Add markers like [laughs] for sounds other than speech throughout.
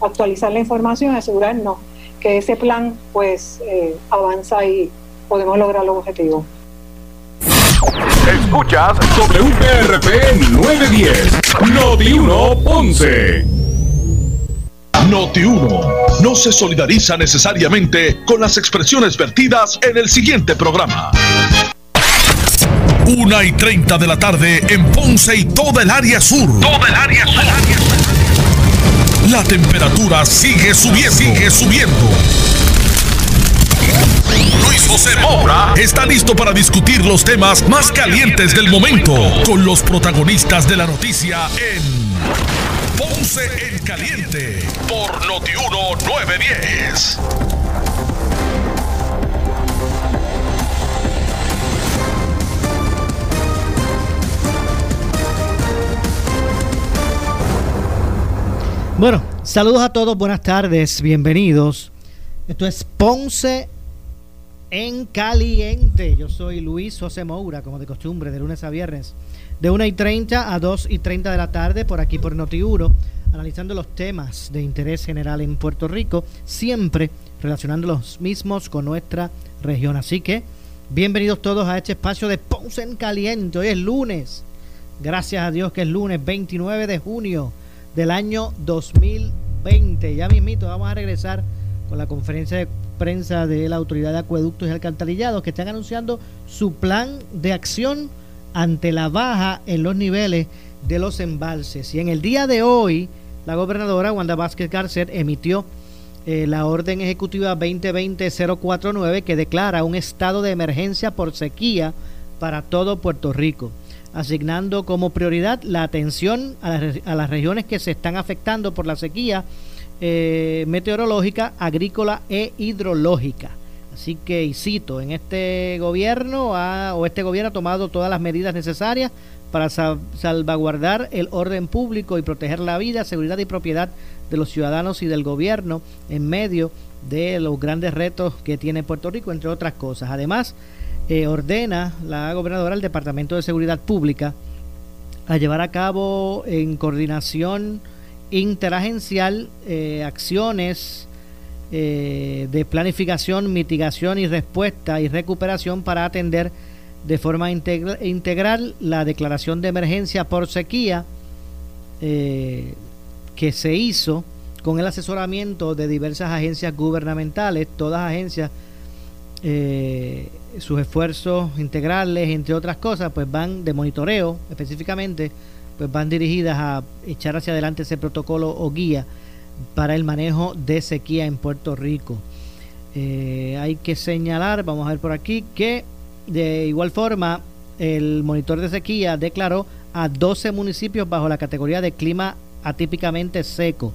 actualizar la información y asegurarnos que ese plan pues eh, avanza y podemos lograr los objetivos. Escuchas WPRP 910, Noti 1 Ponce. Noti 1 no se solidariza necesariamente con las expresiones vertidas en el siguiente programa. Una y 30 de la tarde en Ponce y toda el área sur. Toda el área sur. La temperatura sigue subiendo. Sigue subiendo. Luis José Moura está listo para discutir los temas más calientes del momento con los protagonistas de la noticia en Ponce en Caliente por Notiuno 910. Bueno, saludos a todos, buenas tardes, bienvenidos. Esto es Ponce en Caliente. Yo soy Luis José Moura, como de costumbre, de lunes a viernes, de 1 y 30 a 2 y 30 de la tarde, por aquí por Notiuro, analizando los temas de interés general en Puerto Rico, siempre relacionando los mismos con nuestra región. Así que, bienvenidos todos a este espacio de Ponce en Caliente. Hoy es lunes. Gracias a Dios que es lunes 29 de junio del año 2020. Ya mismito vamos a regresar con la conferencia de prensa de la Autoridad de Acueductos y Alcantarillados que están anunciando su plan de acción ante la baja en los niveles de los embalses. Y en el día de hoy, la gobernadora Wanda Vázquez Garcet emitió eh, la orden ejecutiva 2020-049 que declara un estado de emergencia por sequía para todo Puerto Rico asignando como prioridad la atención a las, regiones que se están afectando por la sequía eh, meteorológica, agrícola e hidrológica. Así que, y cito, en este gobierno o este gobierno ha tomado todas las medidas necesarias para salvaguardar el orden público y proteger la vida, seguridad y propiedad de los ciudadanos y del gobierno en medio de los grandes retos que tiene Puerto Rico, entre otras cosas. Además, eh, ordena la gobernadora al Departamento de Seguridad Pública a llevar a cabo en coordinación interagencial eh, acciones eh, de planificación, mitigación y respuesta y recuperación para atender de forma integral la declaración de emergencia por sequía que se hizo con el asesoramiento de diversas agencias gubernamentales, todas agencias sus esfuerzos integrales, entre otras cosas, pues van de monitoreo específicamente, pues van dirigidas a echar hacia adelante ese protocolo o guía para el manejo de sequía en Puerto Rico. Eh, hay que señalar, vamos a ver por aquí, que de igual forma el monitor de sequía declaró a 12 municipios bajo la categoría de clima atípicamente seco.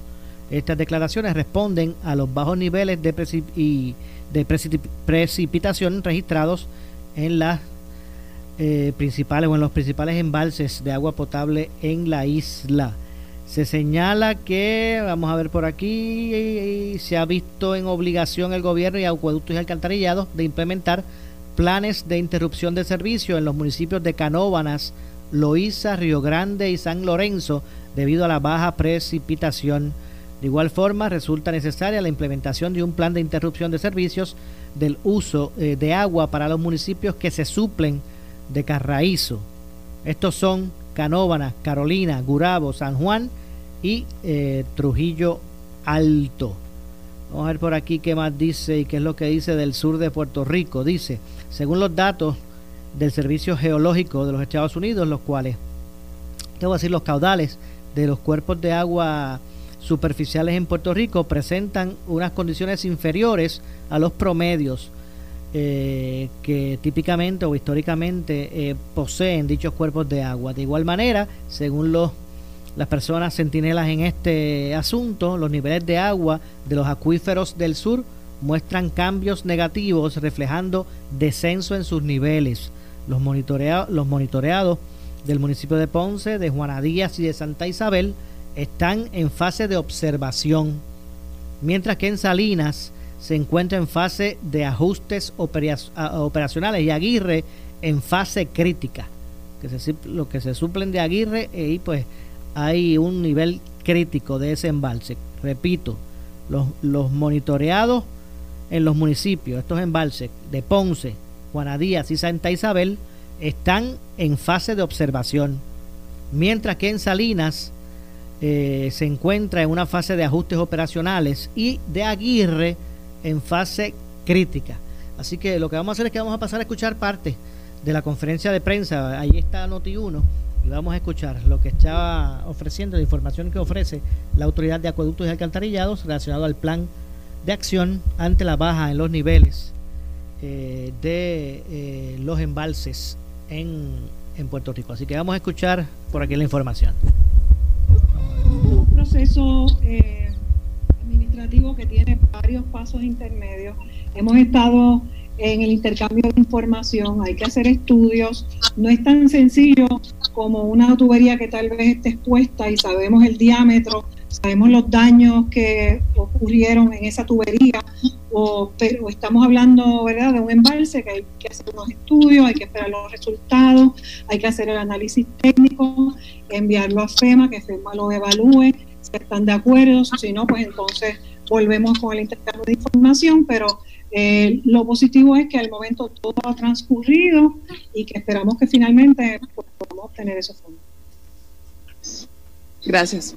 Estas declaraciones responden a los bajos niveles de y de precipitación registrados en las eh, principales o en los principales embalses de agua potable en la isla. Se señala que, vamos a ver por aquí, se ha visto en obligación el gobierno y acueductos y alcantarillados de implementar planes de interrupción de servicio en los municipios de Canóbanas, Loíza, Río Grande y San Lorenzo debido a la baja precipitación de igual forma, resulta necesaria la implementación de un plan de interrupción de servicios del uso eh, de agua para los municipios que se suplen de Carraízo. Estos son Canóvana, Carolina, Gurabo, San Juan y eh, Trujillo Alto. Vamos a ver por aquí qué más dice y qué es lo que dice del sur de Puerto Rico. Dice, según los datos del Servicio Geológico de los Estados Unidos, los cuales, tengo que decir, los caudales de los cuerpos de agua superficiales en Puerto Rico presentan unas condiciones inferiores a los promedios eh, que típicamente o históricamente eh, poseen dichos cuerpos de agua. De igual manera, según los, las personas centinelas en este asunto, los niveles de agua de los acuíferos del sur muestran cambios negativos reflejando descenso en sus niveles. Los, los monitoreados del municipio de Ponce, de Juana Díaz y de Santa Isabel están en fase de observación, mientras que en Salinas se encuentra en fase de ajustes operacionales y Aguirre en fase crítica. Que se, lo que se suplen de Aguirre y pues hay un nivel crítico de ese embalse. Repito, los, los monitoreados en los municipios, estos embalses de Ponce, Juanadías y Santa Isabel, están en fase de observación, mientras que en Salinas eh, se encuentra en una fase de ajustes operacionales y de Aguirre en fase crítica. Así que lo que vamos a hacer es que vamos a pasar a escuchar parte de la conferencia de prensa. Ahí está Noti1 y vamos a escuchar lo que estaba ofreciendo, la información que ofrece la Autoridad de Acueductos y Alcantarillados relacionado al plan de acción ante la baja en los niveles eh, de eh, los embalses en, en Puerto Rico. Así que vamos a escuchar por aquí la información. Proceso eh, administrativo que tiene varios pasos intermedios. Hemos estado en el intercambio de información, hay que hacer estudios, no es tan sencillo como una tubería que tal vez esté expuesta y sabemos el diámetro, sabemos los daños que ocurrieron en esa tubería, o, pero estamos hablando ¿verdad? de un embalse que hay que hacer unos estudios, hay que esperar los resultados, hay que hacer el análisis técnico, enviarlo a FEMA, que FEMA lo evalúe, si están de acuerdo, si no, pues entonces volvemos con el intercambio de información, pero eh, lo positivo es que al momento todo ha transcurrido y que esperamos que finalmente pues, podamos obtener esos fondos. Gracias.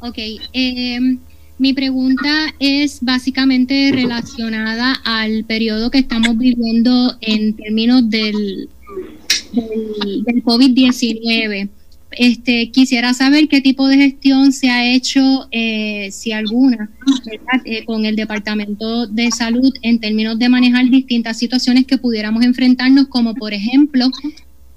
Ok. Eh, mi pregunta es básicamente relacionada al periodo que estamos viviendo en términos del, del, del COVID-19. Este, quisiera saber qué tipo de gestión se ha hecho, eh, si alguna, eh, con el Departamento de Salud en términos de manejar distintas situaciones que pudiéramos enfrentarnos, como por ejemplo,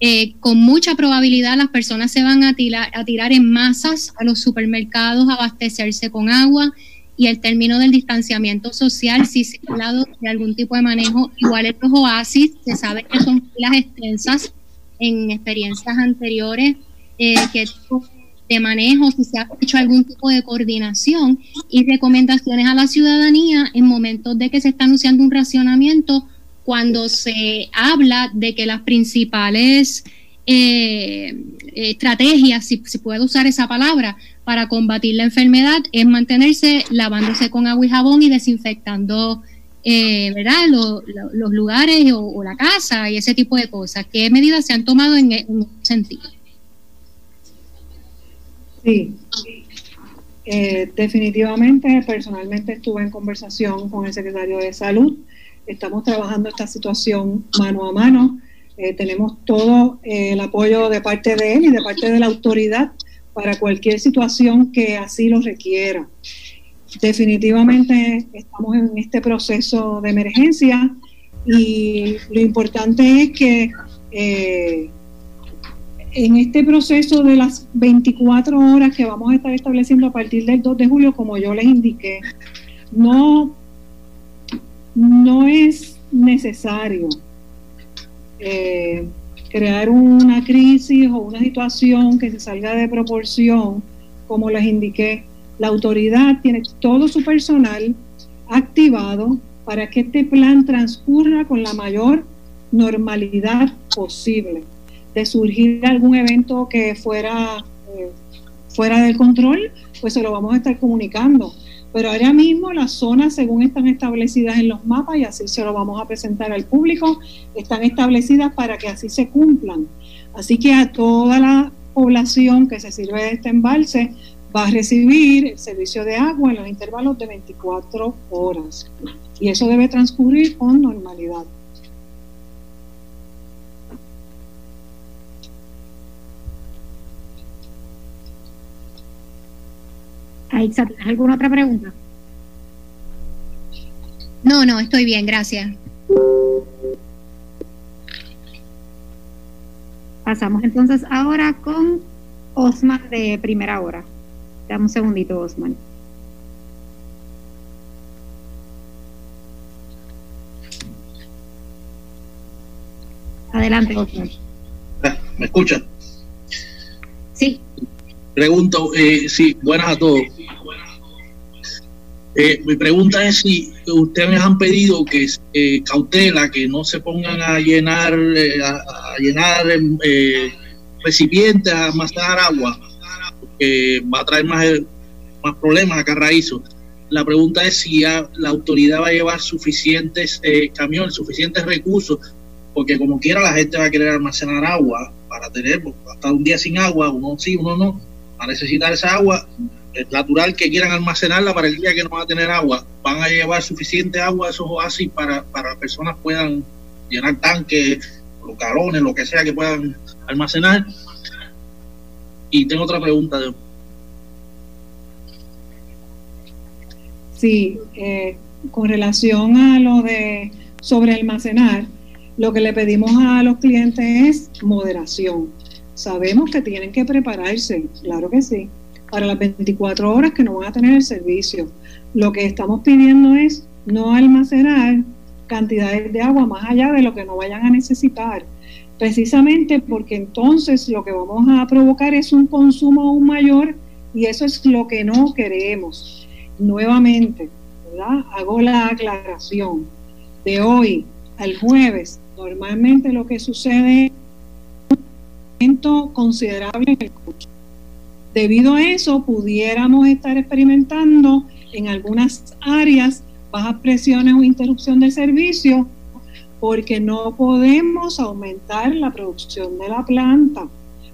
eh, con mucha probabilidad las personas se van a tirar, en masas a los supermercados a abastecerse con agua y el término del distanciamiento social, si se ha hablado de algún tipo de manejo, igual en los oasis, se sabe que son filas extensas en experiencias anteriores eh, tipo de manejo, si se ha hecho algún tipo de coordinación y recomendaciones a la ciudadanía en momentos de que se está anunciando un racionamiento cuando se habla de que las principales eh, estrategias, si se puede usar esa palabra, para combatir la enfermedad es mantenerse lavándose con agua y jabón y desinfectando eh, ¿verdad? los lugares o, la casa y ese tipo de cosas. ¿Qué medidas se han tomado en, ese sentido? Sí, eh, definitivamente, personalmente estuve en conversación con el secretario de Salud. Estamos trabajando esta situación mano a mano. Eh, tenemos todo eh, el apoyo de parte de él y de parte de la autoridad para cualquier situación que así lo requiera. Definitivamente estamos en este proceso de emergencia y lo importante es que en este proceso de las 24 horas que vamos a estar estableciendo a partir del 2 de julio, como yo les indiqué, no, no es necesario eh, crear una crisis o una situación que se salga de proporción, como les indiqué. La autoridad tiene todo su personal activado para que este plan transcurra con la mayor normalidad posible de surgir algún evento que fuera eh, fuera del control, pues se lo vamos a estar comunicando. Pero ahora mismo las zonas, según están establecidas en los mapas, y así se lo vamos a presentar al público, están establecidas para que así se cumplan. Así que a toda la población que se sirve de este embalse va a recibir el servicio de agua en los intervalos de 24 horas. Y eso debe transcurrir con normalidad. ¿Tienes alguna otra pregunta? No, no, estoy bien, gracias. Pasamos entonces ahora con Osman de primera hora. Dame un segundito, Osman. Adelante, Osman. Ah, ¿Me escuchan? Pregunto, eh, sí, buenas a todos. Eh, mi pregunta es si ustedes han pedido que eh, cautela, que no se pongan a llenar, eh, a, llenar eh, recipientes, a almacenar agua, que va a traer más, más problemas a Carraízo. La pregunta es si la autoridad va a llevar suficientes camiones, suficientes recursos, porque como quiera la gente va a querer almacenar agua para tener pues, hasta un día sin agua, uno sí, uno no, a necesitar esa agua natural que quieran almacenarla para el día que no van a tener agua. Van a llevar suficiente agua a esos oasis para, para personas puedan llenar tanques, los galones, lo que sea que puedan almacenar. Y tengo otra pregunta. De... Sí, eh, con relación a lo de sobre almacenar, lo que le pedimos a los clientes es moderación. Sabemos que tienen que prepararse, claro que sí, para las 24 horas que no van a tener el servicio. Lo que estamos pidiendo es no almacenar cantidades de agua más allá de lo que no vayan a necesitar, precisamente porque entonces lo que vamos a provocar es un consumo aún mayor y eso es lo que no queremos. Nuevamente, ¿verdad? Hago la aclaración de hoy al jueves. Normalmente lo que sucede considerable en el consumo Debido a eso, pudiéramos estar experimentando en algunas áreas bajas presiones o interrupción de servicio porque no podemos aumentar la producción de la planta,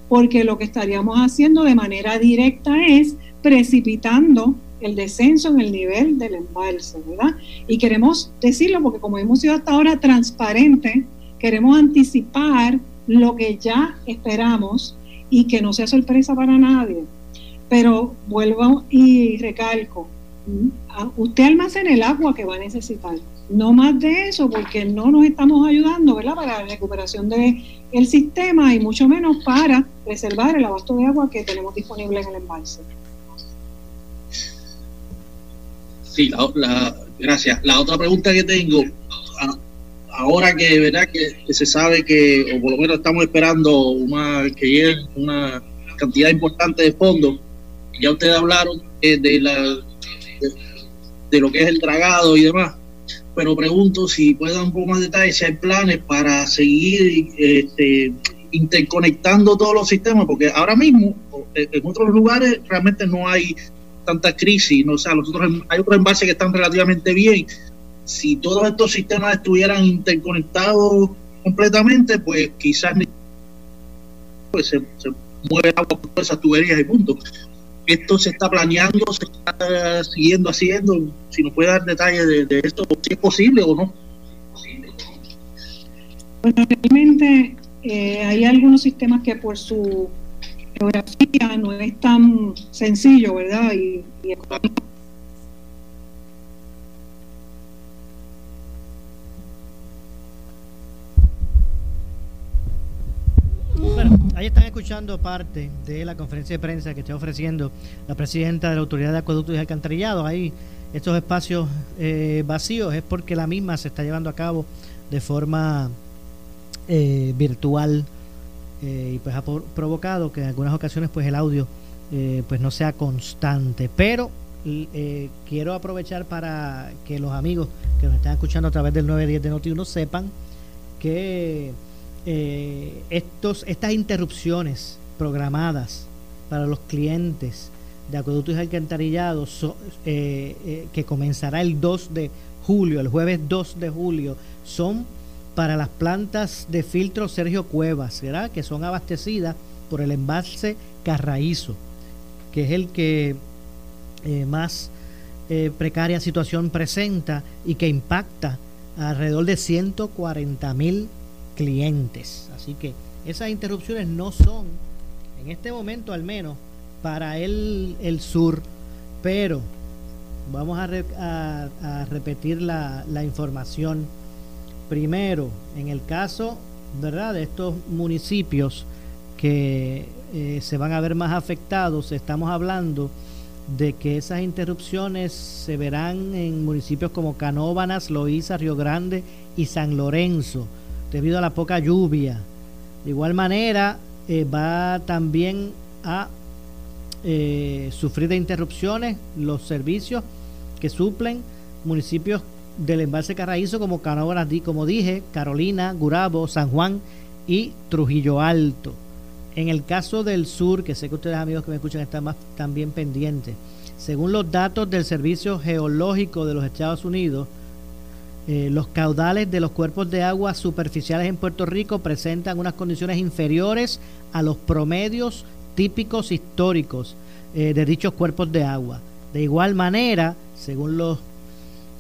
porque lo que estaríamos haciendo de manera directa es precipitando el descenso en el nivel del embalse, ¿verdad? Y queremos decirlo porque como hemos sido hasta ahora transparentes, queremos anticipar lo que ya esperamos y que no sea sorpresa para nadie. Pero vuelvo y recalco, usted almacena el agua que va a necesitar, no más de eso, porque no nos estamos ayudando ¿verdad? para la recuperación del el sistema y mucho menos para preservar el abasto de agua que tenemos disponible en el embalse. Sí, la, gracias. La otra pregunta que tengo, ahora que verdad que, se sabe que, o por lo menos estamos esperando una que llegue una cantidad importante de fondos, ya ustedes hablaron de, de la de, lo que es el dragado y demás, pero pregunto si pueden dar un poco más de detalles, si hay planes para seguir este, interconectando todos los sistemas, porque ahora mismo en otros lugares realmente no hay tanta crisis, ¿no? o sea, los otros, hay otros embalses que están relativamente bien, si todos estos sistemas estuvieran interconectados completamente, pues quizás pues se, mueve agua por esas tuberías y punto. Esto se está planeando, se está siguiendo haciendo. Si nos puede dar detalles de, esto, si es posible o no. Bueno, realmente eh, hay algunos sistemas que por su geografía no es tan sencillo, ¿verdad? Y, y Bueno, ahí están escuchando parte de la conferencia de prensa que está ofreciendo la presidenta de la Autoridad de Acueductos y Alcantarillados. Ahí estos espacios eh, vacíos es porque la misma se está llevando a cabo de forma eh, virtual eh, y pues ha provocado que en algunas ocasiones pues el audio eh, pues no sea constante. Pero quiero aprovechar para que los amigos que nos están escuchando a través del 910 de Noti1 sepan que eh, estos, estas interrupciones programadas para los clientes de acueductos y alcantarillados eh, eh, que comenzará el 2 de julio, el jueves 2 de julio, son para las plantas de filtro Sergio Cuevas, que son abastecidas por el embalse Carraízo, que es el que más precaria situación presenta y que impacta alrededor de 140 mil clientes. Así que esas interrupciones no son, en este momento al menos, para el, el sur, pero vamos a, re, a, a repetir la, la, información. Primero, en el caso ¿verdad? de estos municipios, que eh, se van a ver más afectados, estamos hablando de que esas interrupciones se verán en municipios como Canóbanas, Loíza, Río Grande y San Lorenzo, debido a la poca lluvia. De igual manera, eh, va también a eh, sufrir de interrupciones los servicios que suplen municipios del embalse Carraízo como Canóvanas, como dije, Carolina, Gurabo, San Juan y Trujillo Alto. En el caso del sur, que sé que ustedes amigos que me escuchan están más también pendientes, según los datos del Servicio Geológico de los Estados Unidos, eh, los caudales de los cuerpos de agua superficiales en Puerto Rico presentan unas condiciones inferiores a los promedios típicos históricos eh, de dichos cuerpos de agua. De igual manera, según los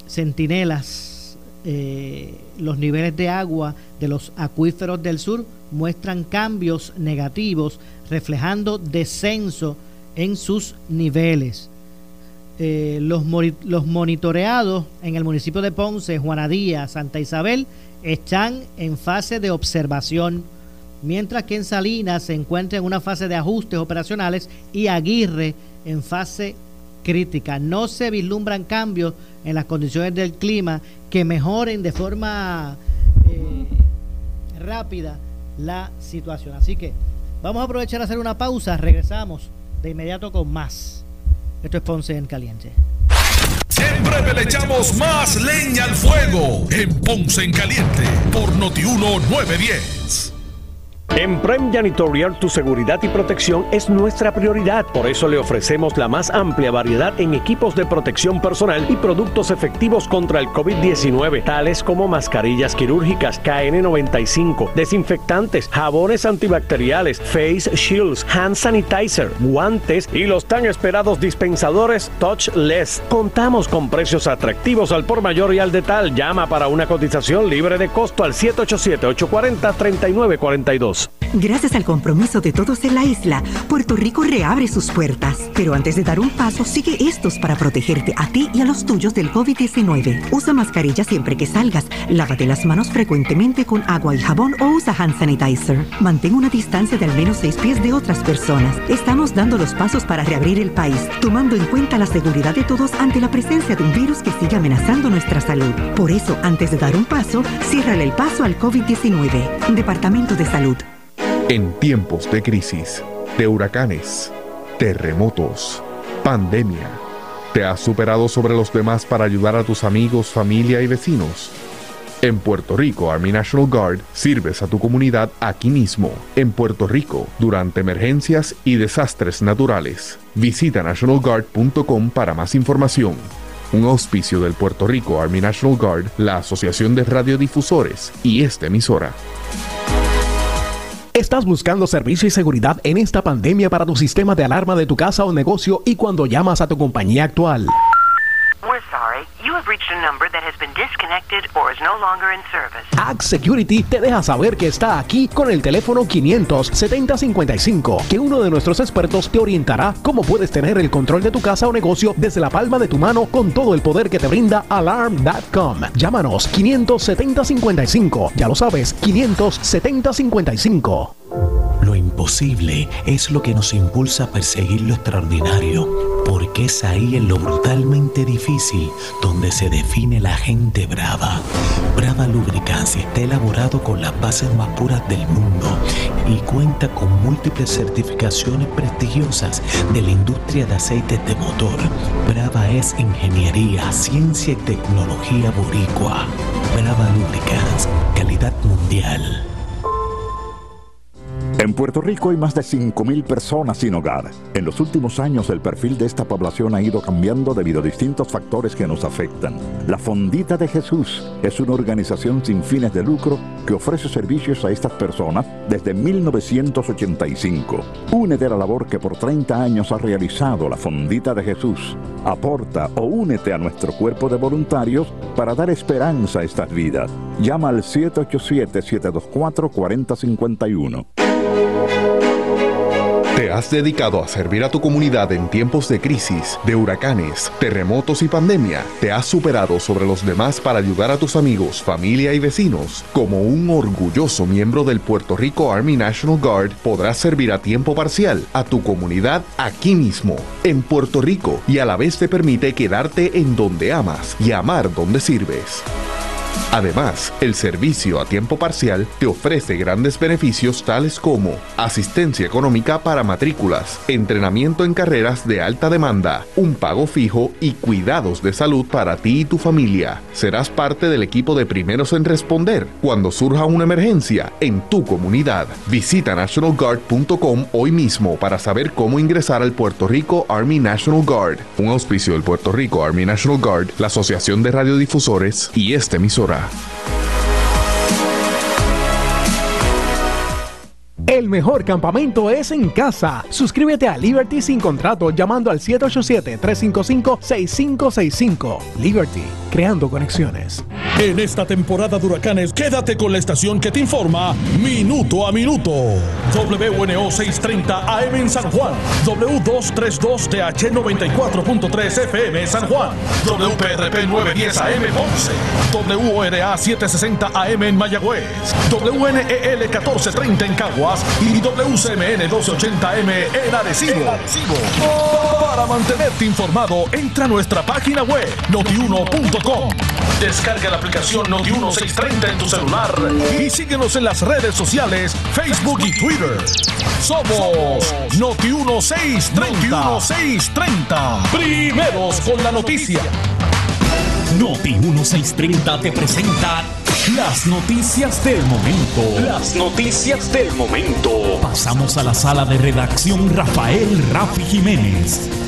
centinelas, eh, los niveles de agua de los acuíferos del sur muestran cambios negativos, reflejando descenso en sus niveles. Eh, los, los monitoreados en el municipio de Ponce, Juanadía, Santa Isabel, están en fase de observación, mientras que en Salinas se encuentra en una fase de ajustes operacionales y Aguirre en fase crítica. No se vislumbran cambios en las condiciones del clima que mejoren de forma eh, rápida la situación. Así que vamos a aprovechar a hacer una pausa, regresamos de inmediato con más. Esto es Ponce en Caliente. Siempre le echamos más leña al fuego en Ponce en Caliente por Notiuno 910. En Prime Janitorial tu seguridad y protección es nuestra prioridad. Por eso le ofrecemos la más amplia variedad en equipos de protección personal y productos efectivos contra el COVID-19, tales como mascarillas quirúrgicas KN95, desinfectantes, jabones antibacteriales, face shields, hand sanitizer, guantes y los tan esperados dispensadores touchless. Contamos con precios atractivos al por mayor y al detal. Llama para una cotización libre de costo al 787 840 3942. Gracias al compromiso de todos en la isla, Puerto Rico reabre sus puertas. Pero antes de dar un paso, sigue estos para protegerte a ti y a los tuyos del COVID-19. Usa mascarilla siempre que salgas, lávate las manos frecuentemente con agua y jabón o usa hand sanitizer. Mantén una distancia de al menos seis pies de otras personas. Estamos dando los pasos para reabrir el país, tomando en cuenta la seguridad de todos ante la presencia de un virus que sigue amenazando nuestra salud. Por eso, antes de dar un paso, ciérrale el paso al COVID-19. Departamento de Salud. En tiempos de crisis, de huracanes, terremotos, pandemia, ¿te has superado sobre los demás para ayudar a tus amigos, familia y vecinos? En Puerto Rico, Army National Guard sirves a tu comunidad aquí mismo, en Puerto Rico, durante emergencias y desastres naturales. Visita nationalguard.com para más información. Un auspicio del Puerto Rico Army National Guard, la Asociación de Radiodifusores y esta emisora. ¿Estás buscando servicio y seguridad en esta pandemia para tu sistema de alarma de tu casa o negocio y cuando llamas a tu compañía actual? We're sorry. You have reached a number that has been disconnected or is no longer in service. Act Security te deja saber que está aquí con el teléfono 57055, que uno de nuestros expertos te orientará cómo puedes tener el control de tu casa o negocio desde la palma de tu mano con todo el poder que te brinda Alarm.com. Llámanos 57055, ya lo sabes, 57055. Lo imposible es lo que nos impulsa a perseguir lo extraordinario, porque es ahí en lo brutalmente difícil donde se define la gente brava. Brava Lubricants está elaborado con las bases más puras del mundo y cuenta con múltiples certificaciones prestigiosas de la industria de aceites de motor. Brava es ingeniería, ciencia y tecnología boricua. Brava Lubricants, calidad mundial. En Puerto Rico hay más de 5.000 personas sin hogar. En los últimos años el perfil de esta población ha ido cambiando debido a distintos factores que nos afectan. La Fondita de Jesús es una organización sin fines de lucro que ofrece servicios a estas personas desde 1985. Únete a la labor que por 30 años ha realizado la Fondita de Jesús. Aporta o únete a nuestro cuerpo de voluntarios para dar esperanza a estas vidas. Llama al 787-724-4051. Has dedicado a servir a tu comunidad en tiempos de crisis, de huracanes, terremotos y pandemia, te has superado sobre los demás para ayudar a tus amigos, familia y vecinos. Como un orgulloso miembro del Puerto Rico Army National Guard, podrás servir a tiempo parcial a tu comunidad aquí mismo, en Puerto Rico, y a la vez te permite quedarte en donde amas y amar donde sirves. Además, el servicio a tiempo parcial te ofrece grandes beneficios tales como asistencia económica para matrículas, entrenamiento en carreras de alta demanda, un pago fijo y cuidados de salud para ti y tu familia. Serás parte del equipo de primeros en responder cuando surja una emergencia en tu comunidad. Visita nationalguard.com hoy mismo para saber cómo ingresar al Puerto Rico Army National Guard, un auspicio del Puerto Rico Army National Guard, la Asociación de Radiodifusores y este emisora. El mejor campamento es en casa. Suscríbete a Liberty sin contrato llamando al 787-355-6565. Liberty, creando conexiones. En esta temporada de huracanes, quédate con la estación que te informa minuto a minuto. WNO 630 AM en San Juan, W232TH 94.3 FM San Juan, WPRP 910 AM Ponce, WORA 760 AM en Mayagüez, WNEL 1430 en Caguas y WCMN 1280M en Arecibo. Para mantenerte informado, entra a nuestra página web notiuno.com. Descarga la aplicación Noti1630 en tu celular y síguenos en las redes sociales, Facebook y Twitter. Somos Noti1630. Noti1630. Primeros con la noticia. Noti 1630 te presenta las noticias del momento. Las noticias del momento. Pasamos a la sala de redacción Rafael Rafi Jiménez.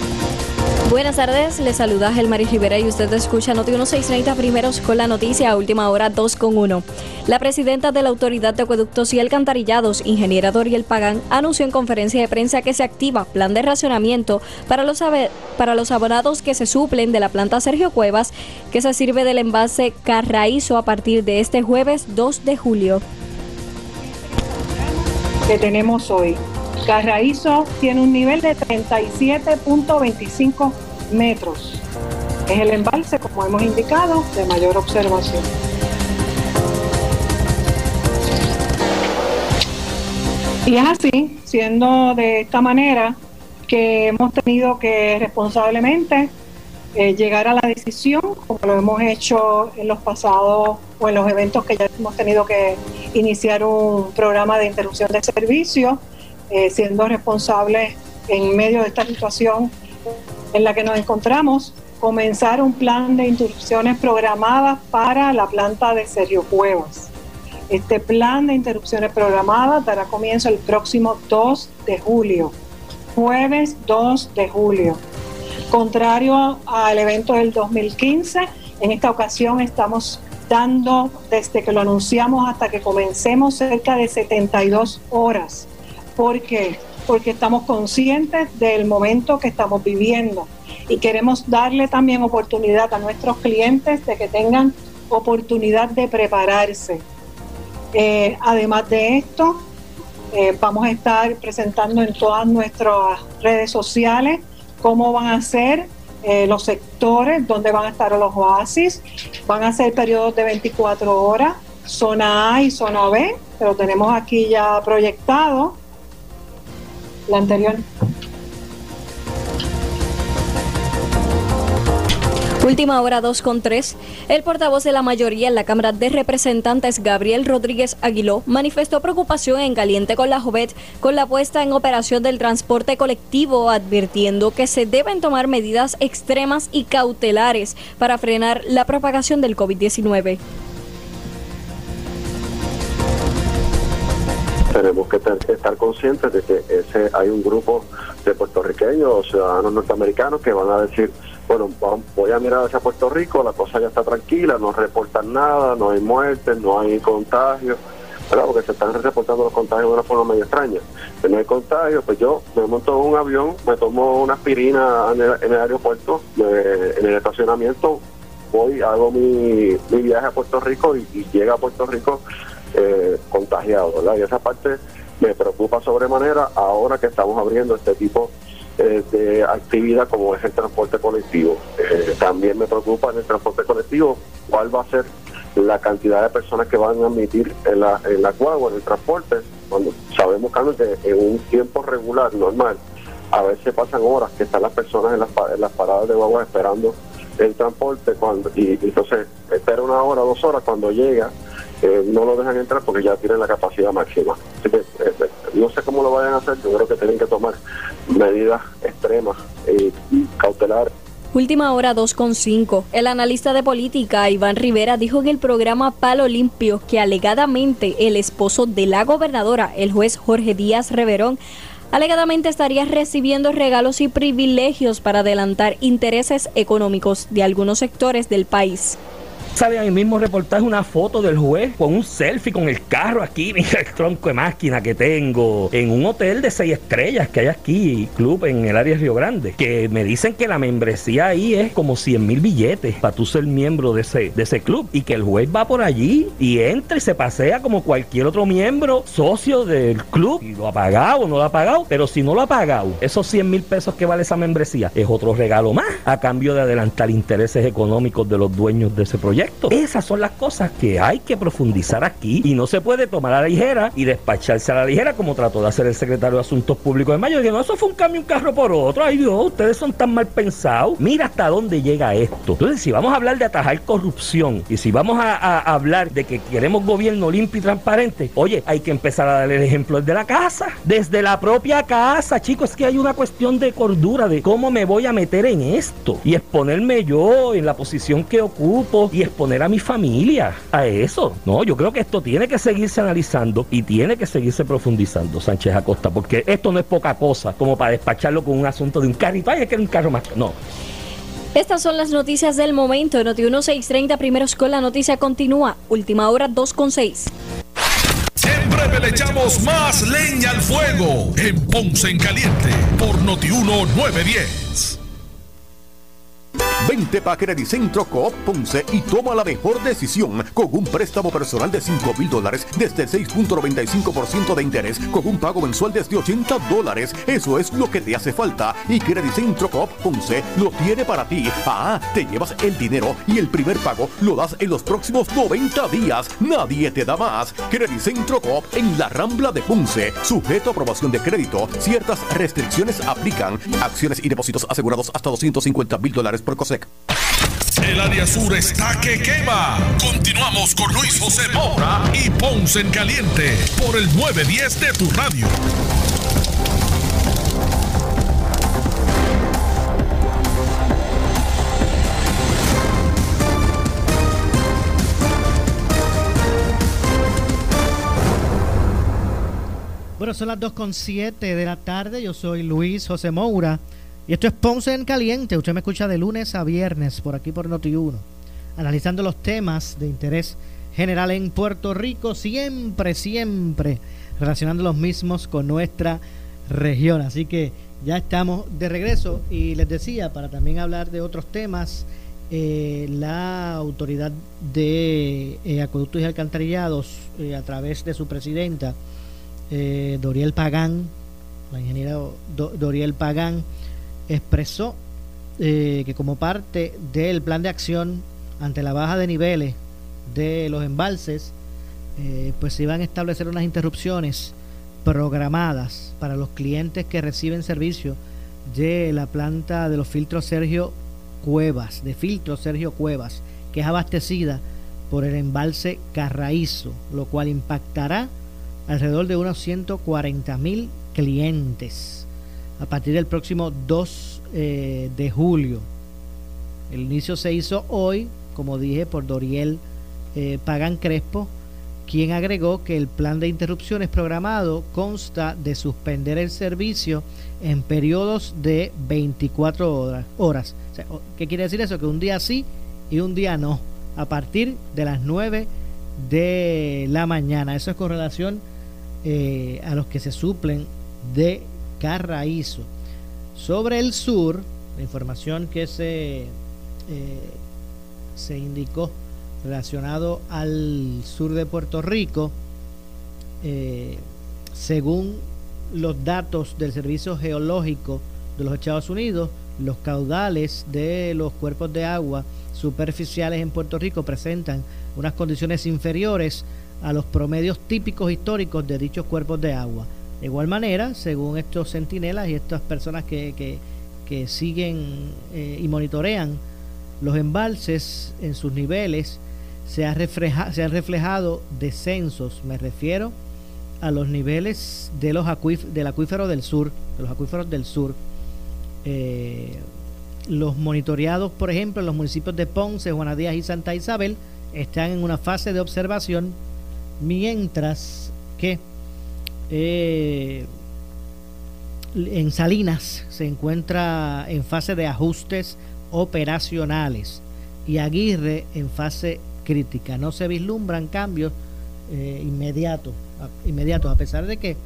Buenas tardes, les saluda Gelmaris Rivera y usted escucha Noti 1630 primeros con la noticia a última hora 2 con 1. La presidenta de la Autoridad de Acueductos y Alcantarillados, ingeniera Doriel Pagán, anunció en conferencia de prensa que se activa plan de racionamiento para los, para los abonados que se suplen de la planta Sergio Cuevas, que se sirve del envase Carraízo a partir de este jueves 2 de julio. Que tenemos hoy. Carraízo tiene un nivel de 37.25 metros. Es el embalse, como hemos indicado, de mayor observación. Y es así, siendo de esta manera, que hemos tenido que responsablemente eh, llegar a la decisión, como lo hemos hecho en los pasados o en los eventos que ya hemos tenido que iniciar un programa de interrupción de servicio, eh, siendo responsables en medio de esta situación en la que nos encontramos, comenzar un plan de interrupciones programadas para la planta de Sergio Cuevas. Este plan de interrupciones programadas dará comienzo el próximo 2 de julio, jueves 2 de julio. Contrario al evento del 2015, en esta ocasión estamos dando, desde que lo anunciamos hasta que comencemos, cerca de 72 horas. ¿Por qué? Porque estamos conscientes del momento que estamos viviendo y queremos darle también oportunidad a nuestros clientes de que tengan oportunidad de prepararse eh, además de esto, eh, vamos a estar presentando en todas nuestras redes sociales cómo van a ser eh, los sectores, dónde van a estar los oasis. Van a ser periodos de 24 horas, zona A y zona B, pero tenemos aquí ya proyectado la anterior. Última hora 2 con 3. El portavoz de la mayoría en la Cámara de Representantes, Gabriel Rodríguez Aguiló, manifestó preocupación en caliente con la Jovet con la puesta en operación del transporte colectivo, advirtiendo que se deben tomar medidas extremas y cautelares para frenar la propagación del COVID-19. Tenemos que estar conscientes de que ese hay un grupo de puertorriqueños, ciudadanos norteamericanos que van a decir, bueno, voy a mirar hacia Puerto Rico, la cosa ya está tranquila, no reportan nada, no hay muertes, no hay contagios, ¿verdad? Porque se están reportando los contagios de una forma medio extraña. Si no hay contagios, pues yo me monto en un avión, me tomo una aspirina en el, aeropuerto, en el estacionamiento, voy, hago mi, viaje a Puerto Rico y, llega a Puerto Rico eh, contagiado, ¿verdad? Y esa parte me preocupa sobremanera ahora que estamos abriendo este tipo eh, de actividad como es el transporte colectivo. Eh, también me preocupa en el transporte colectivo cuál va a ser la cantidad de personas que van a admitir en la, en la guagua, en el transporte, cuando sabemos Carlos, que en un tiempo regular, normal, a veces pasan horas que están las personas en las, en las paradas de guagua esperando el transporte cuando y, entonces espera una hora, dos horas, cuando llega eh, no lo dejan entrar porque ya tienen la capacidad máxima. Así que, eh, no sé cómo lo vayan a hacer, yo creo que tienen que tomar medidas extremas y cautelares Última hora 2.5. El analista de política Iván Rivera dijo en el programa Palo Limpio que alegadamente el esposo de la gobernadora, el juez Jorge Díaz Reverón, alegadamente estaría recibiendo regalos y privilegios para adelantar intereses económicos de algunos sectores del país. Sale el mismo reportaje una foto del juez con un selfie con el carro aquí, [laughs] mira el tronco de máquina que tengo, en un hotel de seis estrellas que hay aquí, club en el área de Río Grande, que me dicen que la membresía ahí es como 100 mil billetes para tú ser miembro de ese, de ese club y que el juez va por allí y entra y se pasea como cualquier otro miembro, socio del club, y lo ha pagado o no lo ha pagado, pero si no lo ha pagado, esos 100 mil pesos que vale esa membresía es otro regalo más a cambio de adelantar intereses económicos de los dueños de ese proyecto. Esas son las cosas que hay que profundizar aquí y no se puede tomar a la ligera y despacharse a la ligera como trató de hacer el secretario de Asuntos Públicos de Mayo. Que no, eso fue un cambio, un carro por otro. Ay Dios, ustedes son tan mal pensados. Mira hasta dónde llega esto. Entonces, si vamos a hablar de atajar corrupción y si vamos a, hablar de que queremos gobierno limpio y transparente, oye, hay que empezar a darle el ejemplo desde la casa, desde la propia casa, chicos. Es que hay una cuestión de cordura de cómo me voy a meter en esto y exponerme yo en la posición que ocupo y exponer a mi familia a eso. No, yo creo que esto tiene que seguirse analizando y tiene que seguirse profundizando, Sánchez Acosta, porque esto no es poca cosa como para despacharlo con un asunto de un carrito. Ay, es que es un carro más. No. Estas son las noticias del momento. Noti 1630, primeros con la noticia continúa. Última hora 2.6. Siempre le echamos más leña al fuego en Ponce en Caliente por Noti 1910. Vente pa' Centro Coop Ponce y toma la mejor decisión con un préstamo personal de 5 mil dólares desde 6.95% de interés con un pago mensual desde 80 dólares. Eso es lo que te hace falta y Centro Coop Ponce lo tiene para ti. Ah, te llevas el dinero y el primer pago lo das en los próximos 90 días. Nadie te da más. Centro Coop en la Rambla de Ponce. Sujeto a aprobación de crédito. Ciertas restricciones aplican. Acciones y depósitos asegurados hasta 250 mil dólares por El área sur está que quema. Continuamos con Luis José Moura y Ponce en Caliente por el 910 de tu radio. Bueno, son las 2.7 de la tarde. Yo soy Luis José Moura y esto es Ponce en Caliente. Usted me escucha de lunes a viernes por aquí por Noti1, analizando los temas de interés general en Puerto Rico, siempre, siempre relacionando los mismos con nuestra región. Así que ya estamos de regreso y les decía, para también hablar de otros temas, eh, la autoridad de eh, acueductos y alcantarillados, eh, a través de su presidenta, Doriel Pagán, la ingeniera Doriel Pagán, expresó eh, que como parte del plan de acción ante la baja de niveles de los embalses, eh, pues se iban a establecer unas interrupciones programadas para los clientes que reciben servicio de la planta de los filtros Sergio Cuevas, de filtros Sergio Cuevas, que es abastecida por el embalse Carraízo, lo cual impactará alrededor de unos 140 mil clientes a partir del próximo 2 eh, de julio. El inicio se hizo hoy, como dije, por Doriel eh, Pagan Crespo, quien agregó que el plan de interrupciones programado consta de suspender el servicio en periodos de 24 horas. ¿Qué quiere decir eso? Que un día sí y un día no, a partir de las 9 de la mañana. Eso es con relación eh, a los que se suplen de Carraízo. Sobre el sur, la información que se, eh, se indicó relacionado al sur de Puerto Rico, eh, según los datos del Servicio Geológico de los Estados Unidos, los caudales de los cuerpos de agua superficiales en Puerto Rico presentan unas condiciones inferiores a los promedios típicos históricos de dichos cuerpos de agua. De igual manera, según estos centinelas y estas personas que, que, siguen eh, y monitorean los embalses en sus niveles, se, ha se han reflejado descensos, me refiero a los niveles de los del acuífero del sur, de los acuíferos del sur. Eh, los monitoreados, por ejemplo, en los municipios de Ponce, Juana Díaz y Santa Isabel, están en una fase de observación, mientras que eh, en Salinas se encuentra en fase de ajustes operacionales y Aguirre en fase crítica. No se vislumbran cambios eh, inmediatos, inmediatos, a pesar de que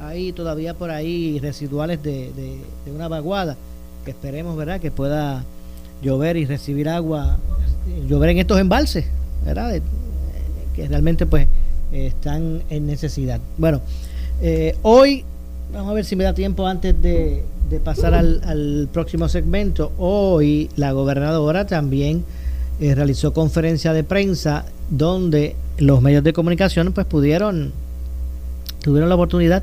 hay todavía por ahí residuales de, de, una vaguada que esperemos, ¿verdad?, que pueda llover y recibir agua, llover en estos embalses, ¿verdad?, eh, que realmente pues están en necesidad. Bueno, eh, hoy, vamos a ver si me da tiempo antes de, pasar al, próximo segmento. Hoy la gobernadora también eh, realizó conferencia de prensa donde los medios de comunicación pues pudieron, tuvieron la oportunidad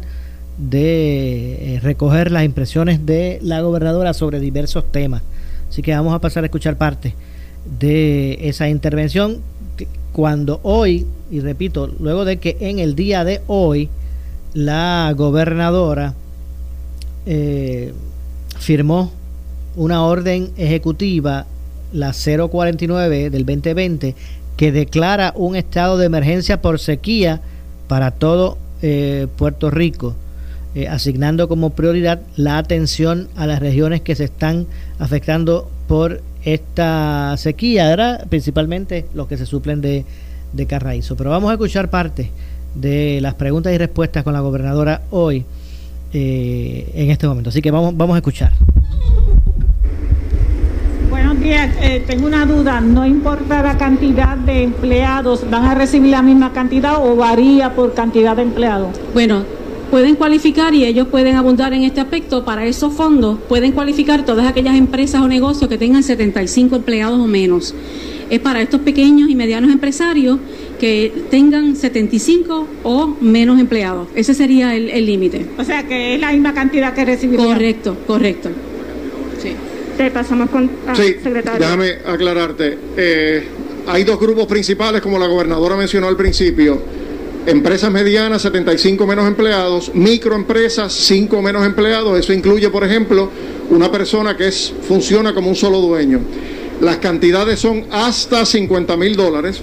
de eh, recoger las impresiones de la gobernadora sobre diversos temas. Así que vamos a pasar a escuchar parte de esa intervención cuando hoy, y repito, luego de que en el día de hoy la gobernadora eh, firmó una orden ejecutiva, la 049 del 2020, que declara un estado de emergencia por sequía para todo eh, Puerto Rico, eh, asignando como prioridad la atención a las regiones que se están afectando por esta sequía, principalmente los que se suplen de, de Carraízo. Pero vamos a escuchar parte de las preguntas y respuestas con la gobernadora hoy eh, en este momento. Así que vamos, vamos a escuchar. Buenos días, eh, tengo una duda, no importa la cantidad de empleados, ¿van a recibir la misma cantidad o varía por cantidad de empleados? Bueno, pueden cualificar y ellos pueden abundar en este aspecto. Para esos fondos pueden cualificar todas aquellas empresas o negocios que tengan 75 empleados o menos. Es para estos pequeños y medianos empresarios que tengan 75 o menos empleados. Ese sería el límite. O sea que es la misma cantidad que recibirían. Correcto, correcto. Sí. Te pasamos con ah, sí, Déjame aclararte. Eh, hay dos grupos principales, como la gobernadora mencionó al principio. Empresas medianas, 75 menos empleados. Microempresas, 5 menos empleados. Eso incluye, por ejemplo, una persona que es, funciona como un solo dueño. Las cantidades son hasta 50 mil dólares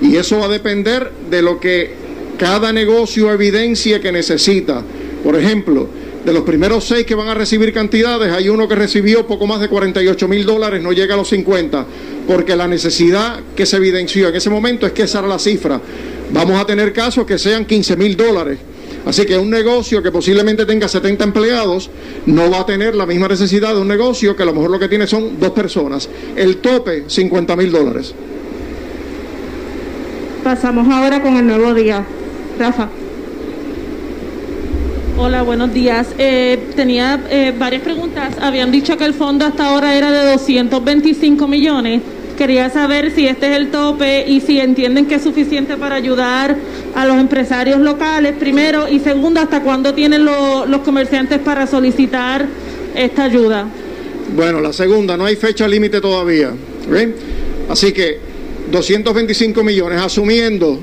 y eso va a depender de lo que cada negocio evidencia que necesita. Por ejemplo, de los primeros seis que van a recibir cantidades, hay uno que recibió poco más de 48 mil dólares, no llega a los 50, porque la necesidad que se evidenció en ese momento es que esa era la cifra. Vamos a tener casos que sean 15 mil dólares. Así que un negocio que posiblemente tenga 70 empleados no va a tener la misma necesidad de un negocio que a lo mejor lo que tiene son dos personas. El tope, 50 mil dólares. Pasamos ahora con el nuevo día. Rafa. Hola, buenos días. Eh, tenía eh, varias preguntas. Habían dicho que el fondo hasta ahora era de 225 millones. Quería saber si este es el tope y si entienden que es suficiente para ayudar a los empresarios locales, primero, y segundo, hasta cuándo tienen los comerciantes para solicitar esta ayuda. Bueno, la segunda, no hay fecha límite todavía. Así que 225 millones, asumiendo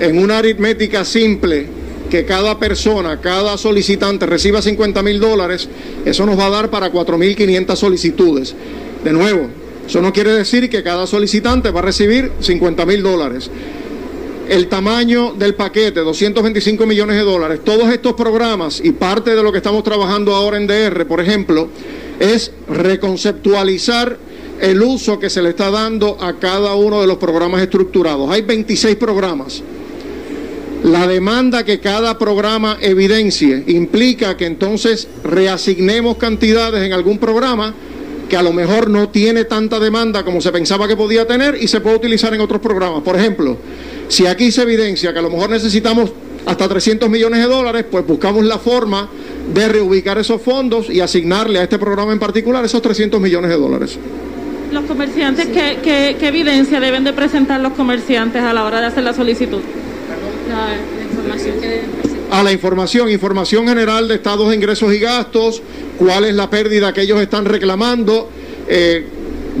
en una aritmética simple que cada persona, cada solicitante reciba 50 mil dólares, eso nos va a dar para 4.500 solicitudes. De nuevo, eso no quiere decir que cada solicitante va a recibir 50 mil dólares. El tamaño del paquete, 225 millones de dólares, todos estos programas y parte de lo que estamos trabajando ahora en DR, por ejemplo, es reconceptualizar el uso que se le está dando a cada uno de los programas estructurados. Hay 26 programas. La demanda que cada programa evidencie implica que entonces reasignemos cantidades en algún programa que a lo mejor no tiene tanta demanda como se pensaba que podía tener y se puede utilizar en otros programas. Por ejemplo, si aquí se evidencia que a lo mejor necesitamos hasta 300 millones de dólares, pues buscamos la forma de reubicar esos fondos y asignarle a este programa en particular esos 300 millones de dólares. Los comerciantes, ¿qué, qué, qué evidencia deben de presentar los comerciantes a la hora de hacer la solicitud? La, la información que deben presentar. a la información, información general de estados de ingresos y gastos, cuál es la pérdida que ellos están reclamando. Eh,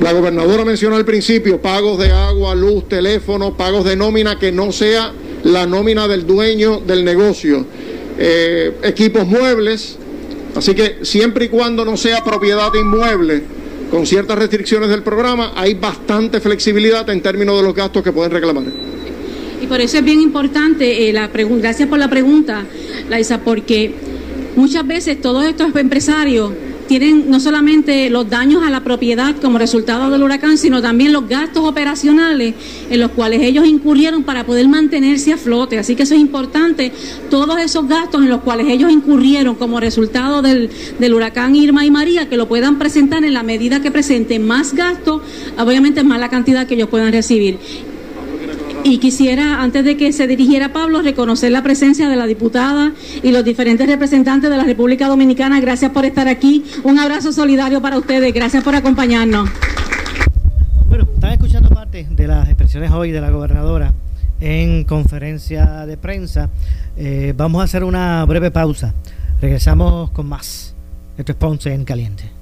la gobernadora mencionó al principio pagos de agua, luz, teléfono, pagos de nómina que no sea la nómina del dueño del negocio, eh, equipos muebles, así que siempre y cuando no sea propiedad inmueble, con ciertas restricciones del programa, hay bastante flexibilidad en términos de los gastos que pueden reclamar. Y por eso es bien importante eh, la pregunta. Gracias por la pregunta, Laisa, porque muchas veces todos estos empresarios tienen no solamente los daños a la propiedad como resultado del huracán, sino también los gastos operacionales en los cuales ellos incurrieron para poder mantenerse a flote. Así que eso es importante, todos esos gastos en los cuales ellos incurrieron como resultado del, del huracán Irma y María, que lo puedan presentar en la medida que presenten más gastos, obviamente más la cantidad que ellos puedan recibir. Y quisiera, antes de que se dirigiera Pablo, reconocer la presencia de la diputada y los diferentes representantes de la República Dominicana. Gracias por estar aquí. Un abrazo solidario para ustedes. Gracias por acompañarnos. Bueno, están escuchando parte de las expresiones hoy de la gobernadora en conferencia de prensa. Eh, vamos a hacer una breve pausa. Regresamos con más. Esto es Ponce en Caliente.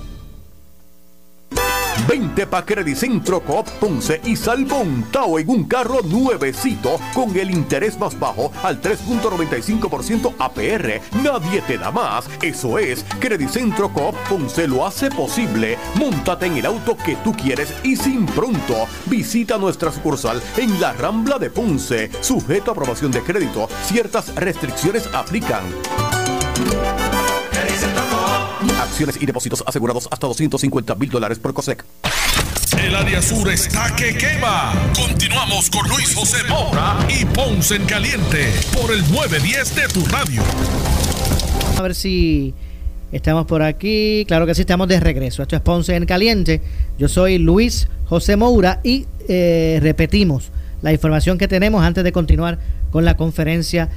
Vente pa' Credicentro Coop Ponce y sal montado en un carro nuevecito con el interés más bajo al 3.95% APR. Nadie te da más. Eso es, Credicentro Coop Ponce lo hace posible. Móntate en el auto que tú quieres y sin pronto. Visita nuestra sucursal en la Rambla de Ponce. Sujeto a aprobación de crédito. Ciertas restricciones aplican. Acciones y depósitos asegurados hasta 250 mil dólares por COSEC. El área sur está que quema. Continuamos con Luis José Moura y Ponce en Caliente por el 910 de tu radio. A ver si estamos por aquí. Claro que sí, estamos de regreso. Esto es Ponce en Caliente. Yo soy Luis José Moura y eh, repetimos la información que tenemos antes de continuar con la conferencia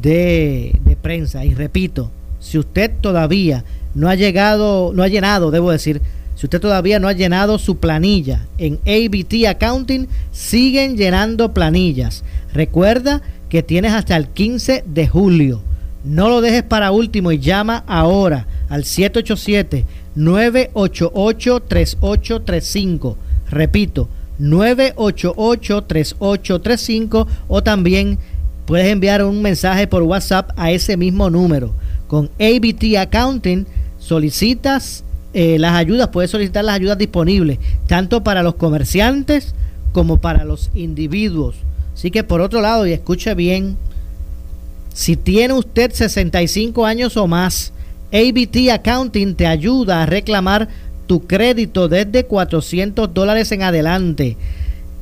de, de prensa. Y repito, si usted todavía no ha llegado, no ha llenado, debo decir, si usted todavía no ha llenado su planilla en ABT Accounting, siguen llenando planillas. Recuerda que tienes hasta el 15 de julio. No lo dejes para último y llama ahora al 787-988-3835. Repito, 988-3835 o también puedes enviar un mensaje por WhatsApp a ese mismo número. Con ABT Accounting solicitas eh, las ayudas, puedes solicitar las ayudas disponibles, tanto para los comerciantes como para los individuos. Así que por otro lado, y escuche bien, si tiene usted 65 años o más, ABT Accounting te ayuda a reclamar tu crédito desde 400 dólares en adelante.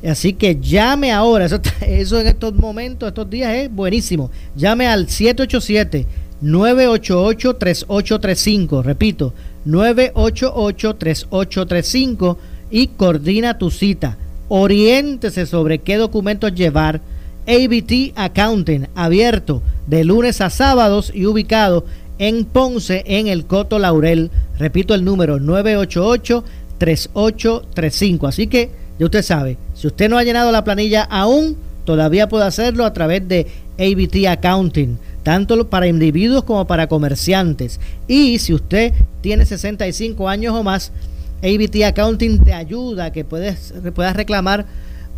Así que llame ahora, eso, [laughs] eso en estos momentos, estos días es buenísimo. Llame al 787 988 3835, repito, 988 3835 y coordina tu cita. Oriéntese sobre qué documentos llevar. ABT Accounting, abierto de lunes a sábados y ubicado en Ponce, en el Coto Laurel. Repito el número 988-3835. Así que ya usted sabe, si usted no ha llenado la planilla aún, todavía puede hacerlo a través de ABT Accounting, tanto para individuos como para comerciantes. Y si usted tiene 65 años o más, ABT Accounting te ayuda a que puedes, puedas reclamar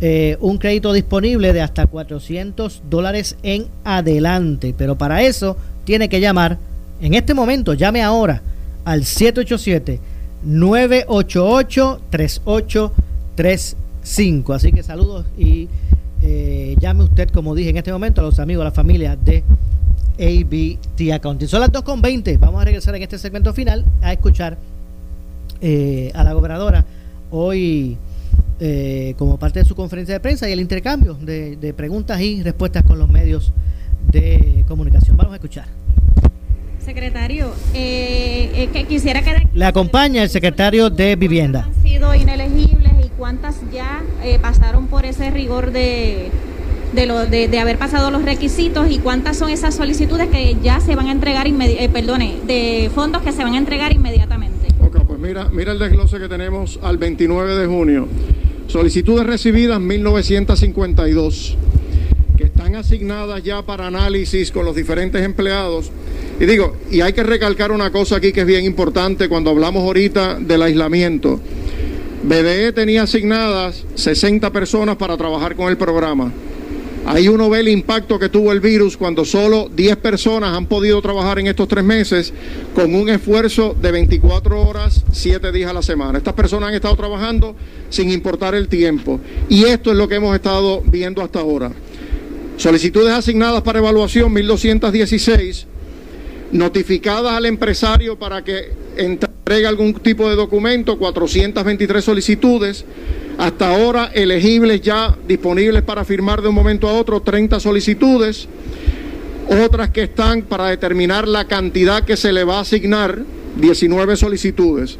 eh, un crédito disponible de hasta 400 dólares en adelante. Pero para eso tiene que llamar en este momento, llame ahora al 787-988-3835. Así que saludos y eh, llame usted, como dije en este momento, a los amigos, a la familia de ABT Accounting. Son las 2.20. Vamos a regresar en este segmento final a escuchar eh, a la gobernadora hoy eh, como parte de su conferencia de prensa y el intercambio de, de preguntas y respuestas con los medios de comunicación. Vamos a escuchar. Secretario, eh, eh, que quisiera que Le acompaña el secretario de Vivienda. han sido inelegibles y cuántas ya eh, pasaron por ese rigor de, de, lo, de, de haber pasado los requisitos y cuántas son esas solicitudes que ya se van a entregar, eh, de fondos que se van a entregar inmediatamente. Ok, pues mira, mira el desglose que tenemos al 29 de junio. Solicitudes recibidas 1952, que están asignadas ya para análisis con los diferentes empleados. Y digo, y hay que recalcar una cosa aquí que es bien importante cuando hablamos ahorita del aislamiento. BDE tenía asignadas 60 personas para trabajar con el programa. Ahí uno ve el impacto que tuvo el virus cuando solo 10 personas han podido trabajar en estos tres meses con un esfuerzo de 24 horas, 7 días a la semana. Estas personas han estado trabajando sin importar el tiempo. Y esto es lo que hemos estado viendo hasta ahora. Solicitudes asignadas para evaluación 1216, notificadas al empresario para que entregue algún tipo de documento, 423 solicitudes. Hasta ahora elegibles ya disponibles para firmar de un momento a otro 30 solicitudes. Otras que están para determinar la cantidad que se le va a asignar, 19 solicitudes.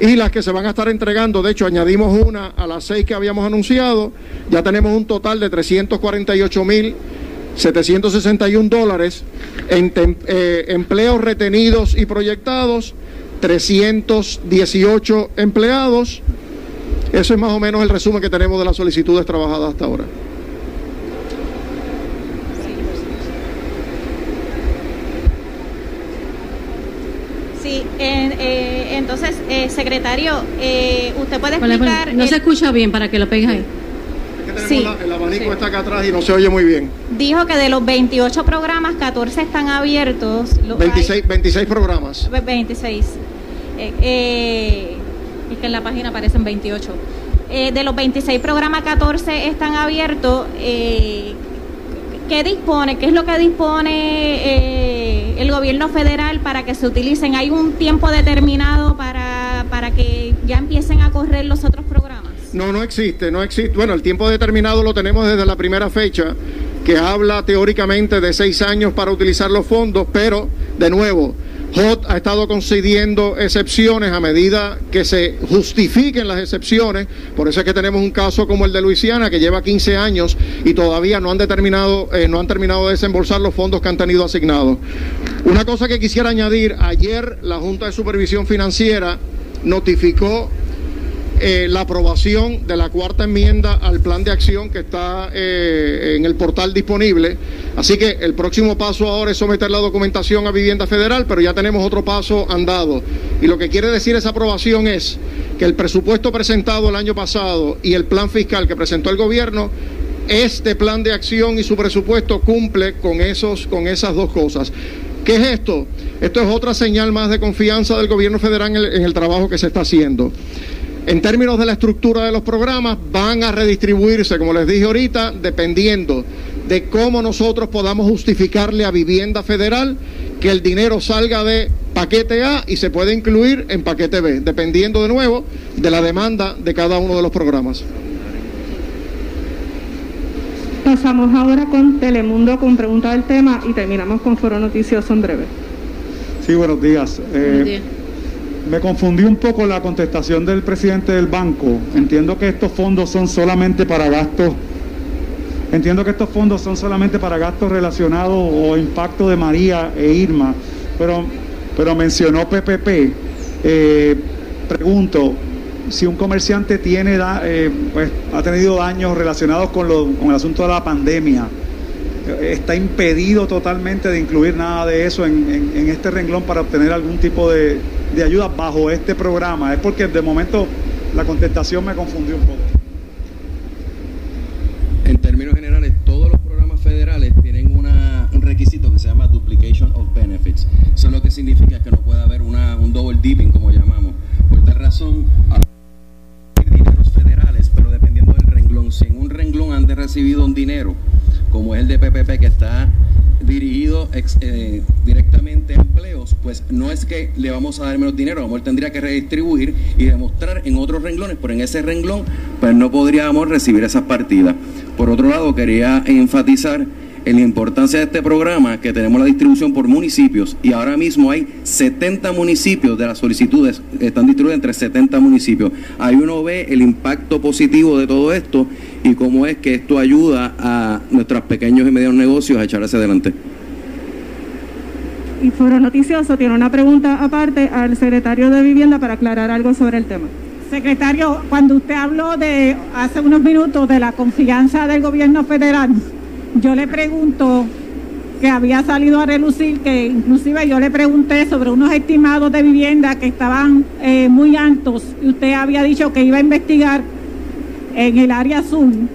Y las que se van a estar entregando, de hecho añadimos una a las seis que habíamos anunciado, ya tenemos un total de 348 mil 761 dólares en tem- eh, empleos retenidos y proyectados, 318 empleados. Eso es más o menos el resumen que tenemos de las solicitudes trabajadas hasta ahora. Sí, en- eh, entonces, eh, secretario, eh, usted puede explicar... No se escucha bien para que lo pegues ahí. Sí, el abanico está acá atrás y no se oye muy bien. dijo que de los 28 programas, 14 están abiertos. Lo- 26, 26 programas. hay- 26. Eh, eh, es que en la página aparecen 28. Eh, de los 26 programas, 14 están abiertos. ¿Qué dispone? ¿Qué es lo que dispone el gobierno federal para que se utilicen? ¿Hay un tiempo determinado para, para que ya empiecen a correr los otros programas? No, no existe, no existe. Bueno, el tiempo determinado lo tenemos desde la primera fecha, que habla teóricamente de seis años para utilizar los fondos, pero, de nuevo, HOT ha estado concediendo excepciones a medida que se justifiquen las excepciones. Por eso es que tenemos un caso como el de Luisiana, que lleva 15 años y todavía no han determinado, eh, no han terminado de desembolsar los fondos que han tenido asignados. Una cosa que quisiera añadir, ayer la Junta de Supervisión Financiera notificó eh, la aprobación de la cuarta enmienda al plan de acción que está eh, en el portal disponible. Así que el próximo paso ahora es someter la documentación a Vivienda Federal, pero ya tenemos otro paso andado. Y lo que quiere decir esa aprobación es que el presupuesto presentado el año pasado y el plan fiscal que presentó el gobierno este plan de acción y su presupuesto cumple con, esos, con esas dos cosas. ¿Qué es esto? Esto es otra señal más de confianza del gobierno federal en el, en el trabajo que se está haciendo. En términos de la estructura de los programas, van a redistribuirse, como les dije ahorita, dependiendo de cómo nosotros podamos justificarle a Vivienda Federal que el dinero salga de paquete A y se puede incluir en paquete B, dependiendo de nuevo de la demanda de cada uno de los programas. Pasamos ahora con Telemundo con pregunta del tema y terminamos con Foro Noticioso en breve. Sí, buenos días. Eh, Me confundí un poco la contestación del presidente del banco. Entiendo que estos fondos son solamente para gastos. Entiendo que estos fondos son solamente para gastos relacionados o impacto de María e Irma, pero, pero mencionó PPP. Eh, pregunto, si un comerciante tiene, da- eh, pues, ha tenido daños relacionados con, lo- con el asunto de la pandemia, está impedido totalmente de incluir nada de eso en, en- en este renglón para obtener algún tipo de, de ayuda bajo este programa. Es porque de momento la contestación me confundió un poco. En términos generales, todos los programas federales tienen una- un requisito que se llama duplication of benefits. Eso lo que significa que no puede haber una- un double dipping, como llamamos. Por tal razón, dineros federales, pero dependiendo del renglón. Si en un renglón han de recibido un dinero, como es el de PPP, que está dirigido eh, directamente a empleos, pues no es que le vamos a dar menos dinero, a tendría que redistribuir y demostrar en otros renglones, pero en ese renglón pues no podríamos recibir esas partidas. Por otro lado, quería enfatizar en la importancia de este programa que tenemos la distribución por municipios y ahora mismo hay 70 municipios de las solicitudes, están distribuidas entre 70 municipios. Ahí uno ve el impacto positivo de todo esto y cómo es que esto ayuda a nuestros pequeños y medianos negocios a echar hacia adelante. Y Foro Noticioso tiene una pregunta aparte al secretario de Vivienda para aclarar algo sobre el tema. Secretario, cuando usted habló de hace unos minutos de la confianza del gobierno federal, yo le pregunto que había salido a relucir, que inclusive yo le pregunté sobre unos estimados de vivienda que estaban eh, muy altos y usted había dicho que iba a investigar en el área azul.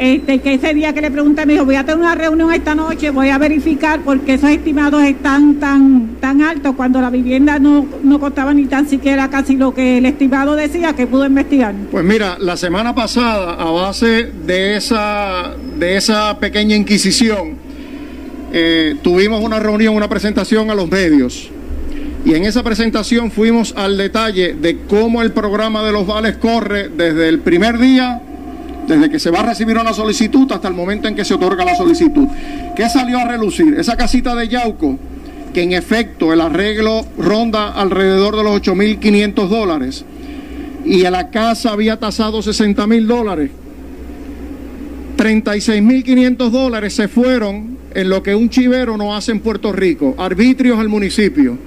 Este, que ese día que le pregunté me dijo, voy a tener una reunión esta noche, voy a verificar porque esos estimados están tan, tan altos cuando la vivienda no, no costaba ni tan siquiera casi lo que el estimado decía que pudo investigar. Pues mira, la semana pasada, a base de esa, de esa pequeña inquisición, eh, tuvimos una reunión, una presentación a los medios. Y en esa presentación fuimos al detalle de cómo el programa de los vales corre desde el primer día, desde que se va a recibir una solicitud hasta el momento en que se otorga la solicitud. ¿Qué salió a relucir? Esa casita de Yauco, que en efecto el arreglo ronda alrededor de los 8.500 dólares y la casa había tasado 60 mil dólares. 36.500 dólares se fueron en lo que un chivero no hace en Puerto Rico, arbitrios al municipio,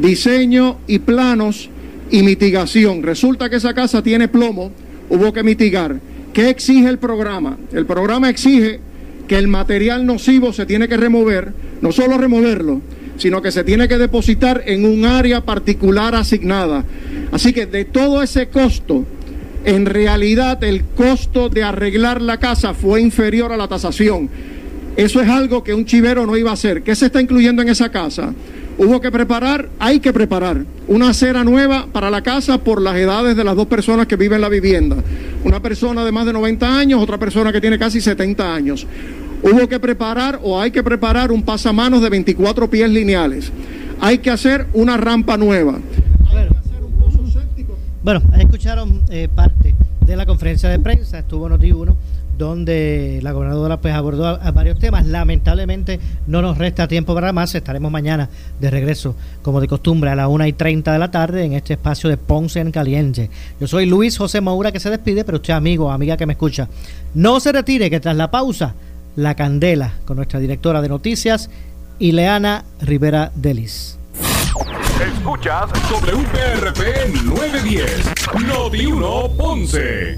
diseño y planos y mitigación. Resulta que esa casa tiene plomo, hubo que mitigar. ¿Qué exige el programa? El programa exige que el material nocivo se tiene que remover, no solo removerlo, sino que se tiene que depositar en un área particular asignada. Así que de todo ese costo, en realidad el costo de arreglar la casa fue inferior a la tasación. Eso es algo que un chivero no iba a hacer. ¿Qué se está incluyendo en esa casa? Hubo que preparar, hay que preparar una acera nueva para la casa por las edades de las dos personas que viven en la vivienda. Una persona de más de 90 años, otra persona que tiene casi 70 años. Hubo que preparar o hay que preparar un pasamanos de 24 pies lineales. Hay que hacer una rampa nueva. Bueno, escucharon eh, parte de la conferencia de prensa, estuvo Noti1, donde la gobernadora pues abordó varios temas. Lamentablemente no nos resta tiempo para más, estaremos mañana de regreso, como de costumbre, a las 1 y 30 de la tarde en este espacio de Ponce en Caliente. Yo soy Luis José Moura que se despide, pero usted amigo amiga que me escucha, no se retire que tras la pausa, la candela con nuestra directora de noticias, Ileana Rivera Delis. Escuchas WPRP 910, Noti 1 Ponce.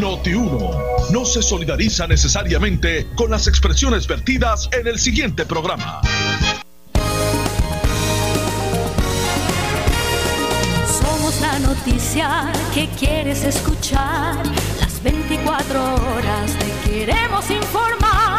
Noti 1 no se solidariza necesariamente con las expresiones vertidas en el siguiente programa. Somos la noticia que quieres escuchar. Las 24 horas te queremos informar.